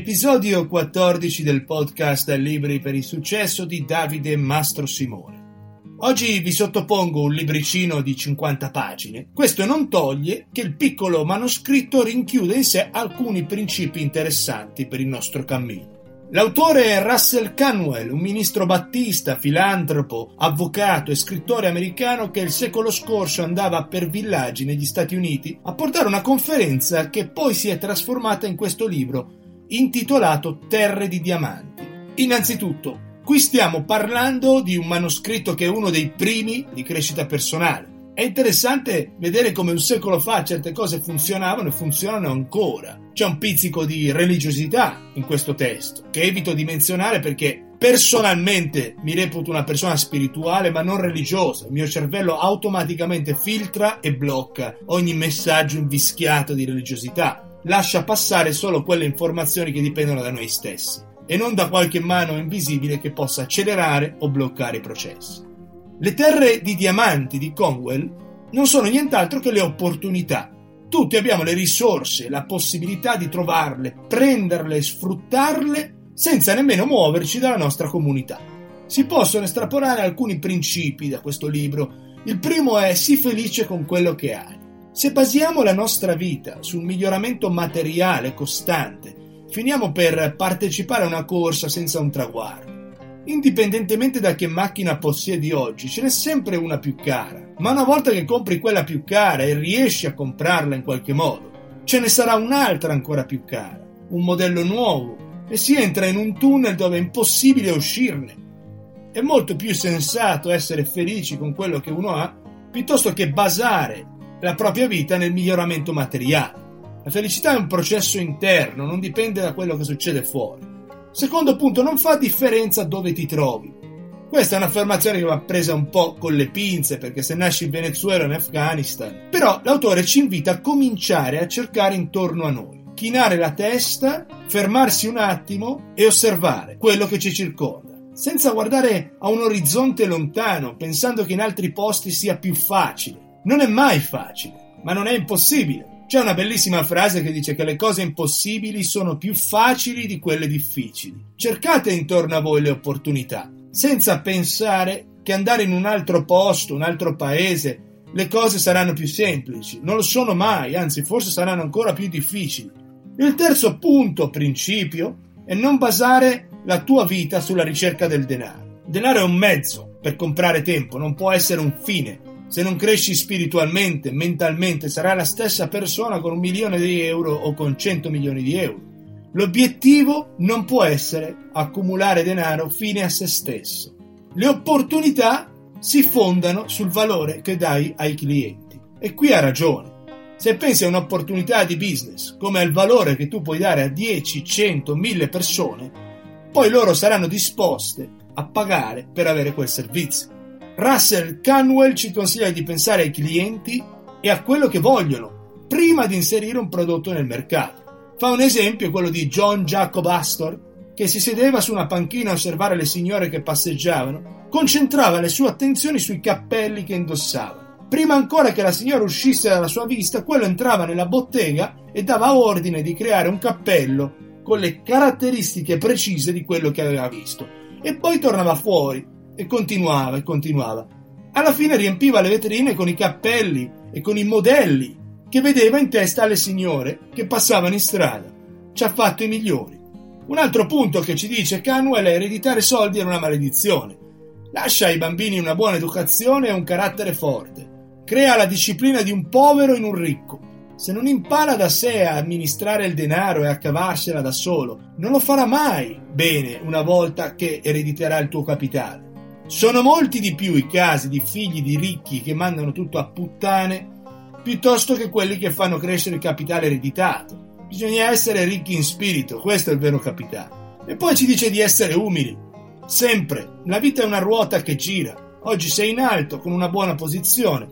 Episodio 14 del podcast Libri per il successo di Davide Mastro Simone. Oggi vi sottopongo un libricino di 50 pagine. Questo non toglie che il piccolo manoscritto rinchiude in sé alcuni principi interessanti per il nostro cammino. L'autore è Russell Canwell, un ministro battista, filantropo, avvocato e scrittore americano che il secolo scorso andava per villaggi negli Stati Uniti a portare una conferenza che poi si è trasformata in questo libro intitolato Terre di Diamanti. Innanzitutto, qui stiamo parlando di un manoscritto che è uno dei primi di crescita personale. È interessante vedere come un secolo fa certe cose funzionavano e funzionano ancora. C'è un pizzico di religiosità in questo testo, che evito di menzionare perché personalmente mi reputo una persona spirituale ma non religiosa. Il mio cervello automaticamente filtra e blocca ogni messaggio invischiato di religiosità lascia passare solo quelle informazioni che dipendono da noi stessi e non da qualche mano invisibile che possa accelerare o bloccare i processi. Le terre di diamanti di Conwell non sono nient'altro che le opportunità. Tutti abbiamo le risorse, la possibilità di trovarle, prenderle e sfruttarle senza nemmeno muoverci dalla nostra comunità. Si possono estrapolare alcuni principi da questo libro. Il primo è sii felice con quello che hai. Se basiamo la nostra vita sul miglioramento materiale costante, finiamo per partecipare a una corsa senza un traguardo. Indipendentemente da che macchina possiedi oggi, ce n'è sempre una più cara, ma una volta che compri quella più cara e riesci a comprarla in qualche modo, ce ne sarà un'altra ancora più cara, un modello nuovo, e si entra in un tunnel dove è impossibile uscirne. È molto più sensato essere felici con quello che uno ha piuttosto che basare la propria vita nel miglioramento materiale. La felicità è un processo interno, non dipende da quello che succede fuori. Secondo punto, non fa differenza dove ti trovi. Questa è un'affermazione che va presa un po' con le pinze, perché se nasci in Venezuela o in Afghanistan. Però l'autore ci invita a cominciare a cercare intorno a noi, chinare la testa, fermarsi un attimo e osservare quello che ci circonda, senza guardare a un orizzonte lontano, pensando che in altri posti sia più facile non è mai facile, ma non è impossibile. C'è una bellissima frase che dice che le cose impossibili sono più facili di quelle difficili. Cercate intorno a voi le opportunità, senza pensare che andare in un altro posto, un altro paese, le cose saranno più semplici. Non lo sono mai, anzi forse saranno ancora più difficili. Il terzo punto, principio, è non basare la tua vita sulla ricerca del denaro. Il denaro è un mezzo per comprare tempo, non può essere un fine. Se non cresci spiritualmente, mentalmente, sarai la stessa persona con un milione di euro o con 100 milioni di euro. L'obiettivo non può essere accumulare denaro fine a se stesso. Le opportunità si fondano sul valore che dai ai clienti. E qui ha ragione. Se pensi a un'opportunità di business come al valore che tu puoi dare a 10, 100, 1000 persone, poi loro saranno disposte a pagare per avere quel servizio. Russell Canwell ci consiglia di pensare ai clienti e a quello che vogliono prima di inserire un prodotto nel mercato. Fa un esempio quello di John Jacob Astor, che si sedeva su una panchina a osservare le signore che passeggiavano, concentrava le sue attenzioni sui cappelli che indossava. Prima ancora che la signora uscisse dalla sua vista, quello entrava nella bottega e dava ordine di creare un cappello con le caratteristiche precise di quello che aveva visto. E poi tornava fuori e continuava e continuava. Alla fine riempiva le vetrine con i cappelli e con i modelli che vedeva in testa alle signore che passavano in strada. Ci ha fatto i migliori. Un altro punto che ci dice Canwell è ereditare soldi è una maledizione. Lascia ai bambini una buona educazione e un carattere forte. Crea la disciplina di un povero in un ricco. Se non impara da sé a amministrare il denaro e a cavarsela da solo, non lo farà mai bene una volta che erediterà il tuo capitale. Sono molti di più i casi di figli di ricchi che mandano tutto a puttane piuttosto che quelli che fanno crescere il capitale ereditato. Bisogna essere ricchi in spirito, questo è il vero capitale. E poi ci dice di essere umili. Sempre. La vita è una ruota che gira. Oggi sei in alto, con una buona posizione.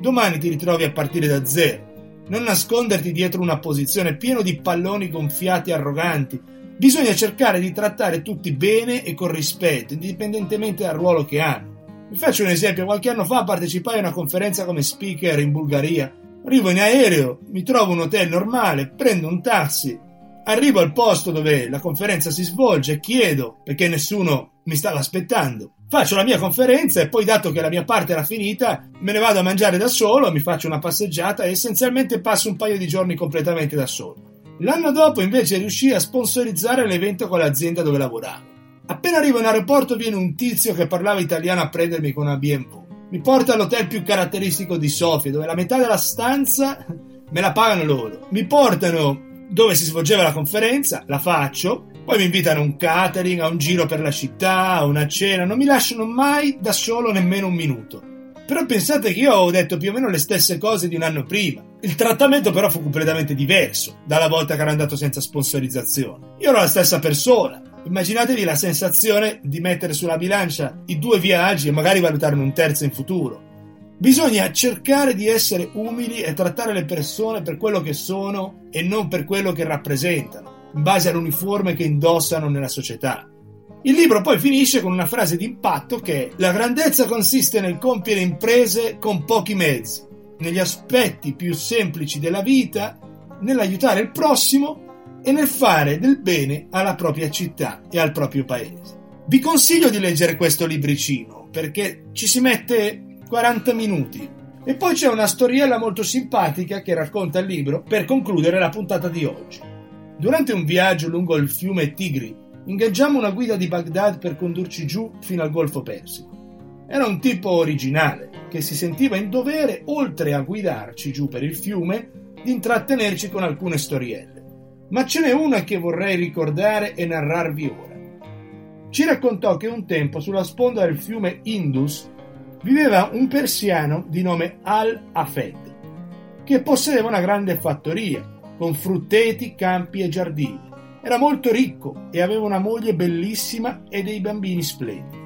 Domani ti ritrovi a partire da zero. Non nasconderti dietro una posizione piena di palloni gonfiati e arroganti Bisogna cercare di trattare tutti bene e con rispetto, indipendentemente dal ruolo che hanno. Vi faccio un esempio, qualche anno fa partecipai a una conferenza come speaker in Bulgaria. Arrivo in aereo, mi trovo un hotel normale, prendo un taxi Arrivo al posto dove la conferenza si svolge, chiedo perché nessuno mi stava aspettando. Faccio la mia conferenza e poi, dato che la mia parte era finita, me ne vado a mangiare da solo, mi faccio una passeggiata e essenzialmente passo un paio di giorni completamente da solo. L'anno dopo invece riuscii a sponsorizzare l'evento con l'azienda dove lavoravo. Appena arrivo in aeroporto viene un tizio che parlava italiano a prendermi con una BMW. Mi porta all'hotel più caratteristico di Sofia, dove la metà della stanza me la pagano loro. Mi portano dove si svolgeva la conferenza, la faccio, poi mi invitano a un catering, a un giro per la città, a una cena, non mi lasciano mai da solo nemmeno un minuto. Però pensate che io ho detto più o meno le stesse cose di un anno prima. Il trattamento però fu completamente diverso dalla volta che ero andato senza sponsorizzazione. Io ero la stessa persona. Immaginatevi la sensazione di mettere sulla bilancia i due viaggi e magari valutarne un terzo in futuro. Bisogna cercare di essere umili e trattare le persone per quello che sono e non per quello che rappresentano, in base all'uniforme che indossano nella società. Il libro poi finisce con una frase d'impatto che è la grandezza consiste nel compiere imprese con pochi mezzi, negli aspetti più semplici della vita, nell'aiutare il prossimo e nel fare del bene alla propria città e al proprio paese. Vi consiglio di leggere questo libricino perché ci si mette 40 minuti. E poi c'è una storiella molto simpatica che racconta il libro per concludere la puntata di oggi. Durante un viaggio lungo il fiume Tigri, ingaggiamo una guida di Baghdad per condurci giù fino al Golfo Persico. Era un tipo originale che si sentiva in dovere, oltre a guidarci giù per il fiume, di intrattenerci con alcune storielle. Ma ce n'è una che vorrei ricordare e narrarvi ora. Ci raccontò che un tempo sulla sponda del fiume Indus viveva un persiano di nome Al-Afed, che possedeva una grande fattoria, con frutteti, campi e giardini. Era molto ricco e aveva una moglie bellissima e dei bambini splendidi.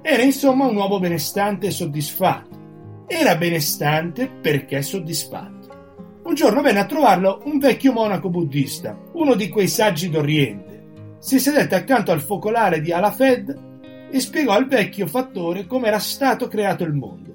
Era insomma un uomo benestante e soddisfatto. Era benestante perché soddisfatto. Un giorno venne a trovarlo un vecchio monaco buddista, uno di quei saggi d'Oriente. Si sedette accanto al focolare di Alafed e spiegò al vecchio fattore come era stato creato il mondo.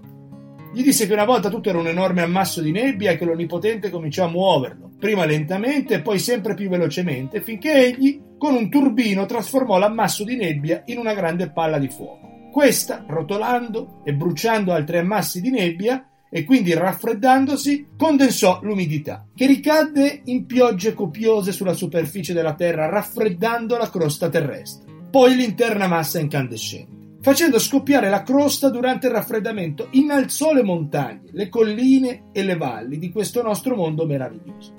Gli disse che una volta tutto era un enorme ammasso di nebbia e che l'Onnipotente cominciò a muoverlo, prima lentamente e poi sempre più velocemente, finché egli, con un turbino, trasformò l'ammasso di nebbia in una grande palla di fuoco. Questa, rotolando e bruciando altri ammassi di nebbia, e quindi raffreddandosi, condensò l'umidità, che ricadde in piogge copiose sulla superficie della Terra, raffreddando la crosta terrestre poi l'interna massa incandescente. Facendo scoppiare la crosta durante il raffreddamento, innalzò le montagne, le colline e le valli di questo nostro mondo meraviglioso.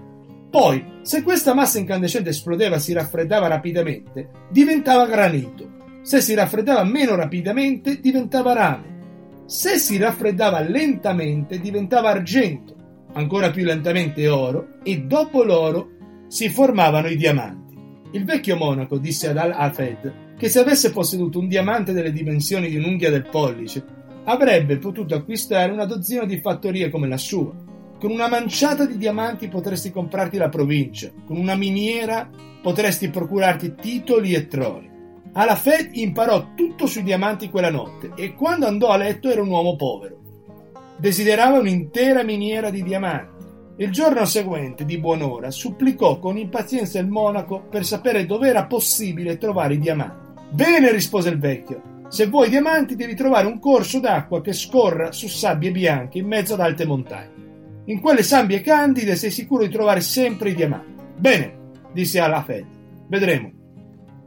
Poi, se questa massa incandescente esplodeva e si raffreddava rapidamente, diventava granito. Se si raffreddava meno rapidamente, diventava rame. Se si raffreddava lentamente, diventava argento, ancora più lentamente oro, e dopo l'oro si formavano i diamanti. Il vecchio monaco disse ad Al-Hafed che se avesse posseduto un diamante delle dimensioni di un'unghia del pollice, avrebbe potuto acquistare una dozzina di fattorie come la sua. Con una manciata di diamanti potresti comprarti la provincia, con una miniera potresti procurarti titoli e troli. Alla Fed imparò tutto sui diamanti quella notte e quando andò a letto era un uomo povero. Desiderava un'intera miniera di diamanti. Il giorno seguente, di buon'ora, supplicò con impazienza il monaco per sapere dove era possibile trovare i diamanti. Bene, rispose il vecchio. Se vuoi diamanti devi trovare un corso d'acqua che scorra su sabbie bianche in mezzo ad alte montagne. In quelle sabbie candide sei sicuro di trovare sempre i diamanti. Bene, disse alla Fed. Vedremo.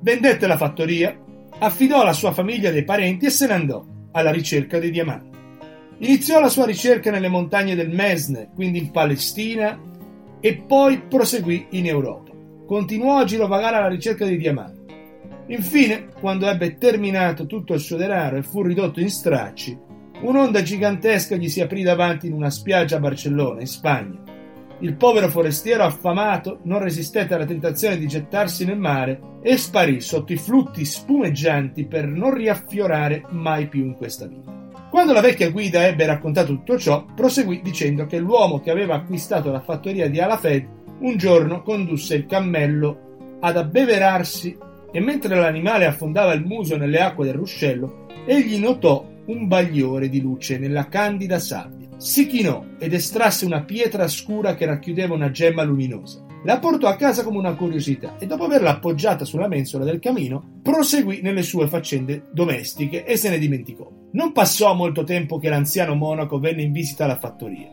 Vendette la fattoria, affidò alla sua famiglia dei parenti e se ne andò alla ricerca dei diamanti. Iniziò la sua ricerca nelle montagne del Mesne, quindi in Palestina, e poi proseguì in Europa. Continuò a girovagare alla ricerca dei diamanti. Infine, quando ebbe terminato tutto il suo denaro e fu ridotto in stracci, un'onda gigantesca gli si aprì davanti in una spiaggia a Barcellona, in Spagna. Il povero forestiero affamato non resistette alla tentazione di gettarsi nel mare e sparì sotto i flutti spumeggianti per non riaffiorare mai più in questa vita. Quando la vecchia guida ebbe raccontato tutto ciò, proseguì dicendo che l'uomo che aveva acquistato la fattoria di Alafed un giorno condusse il cammello ad abbeverarsi e mentre l'animale affondava il muso nelle acque del ruscello, egli notò un bagliore di luce nella candida sabbia. Si chinò ed estrasse una pietra scura che racchiudeva una gemma luminosa. La portò a casa come una curiosità e dopo averla appoggiata sulla mensola del camino, proseguì nelle sue faccende domestiche e se ne dimenticò. Non passò molto tempo che l'anziano monaco venne in visita alla fattoria.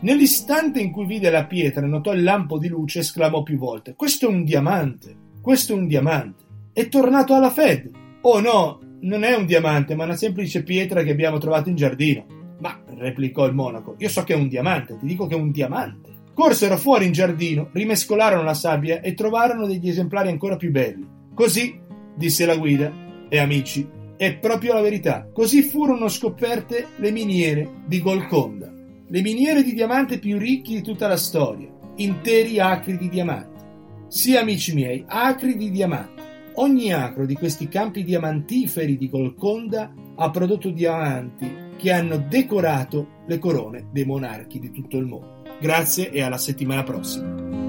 Nell'istante in cui vide la pietra e notò il lampo di luce, esclamò più volte: Questo è un diamante! Questo è un diamante! È tornato alla Fed! Oh no, non è un diamante, ma una semplice pietra che abbiamo trovato in giardino. Ma, replicò il monaco, io so che è un diamante, ti dico che è un diamante. Corsero fuori in giardino, rimescolarono la sabbia e trovarono degli esemplari ancora più belli. Così, disse la guida, e amici, è proprio la verità. Così furono scoperte le miniere di Golconda, le miniere di diamante più ricchi di tutta la storia, interi acri di diamanti. Sì, amici miei, acri di diamanti. Ogni acro di questi campi diamantiferi di Golconda ha prodotto diamanti che hanno decorato le corone dei monarchi di tutto il mondo. Grazie e alla settimana prossima.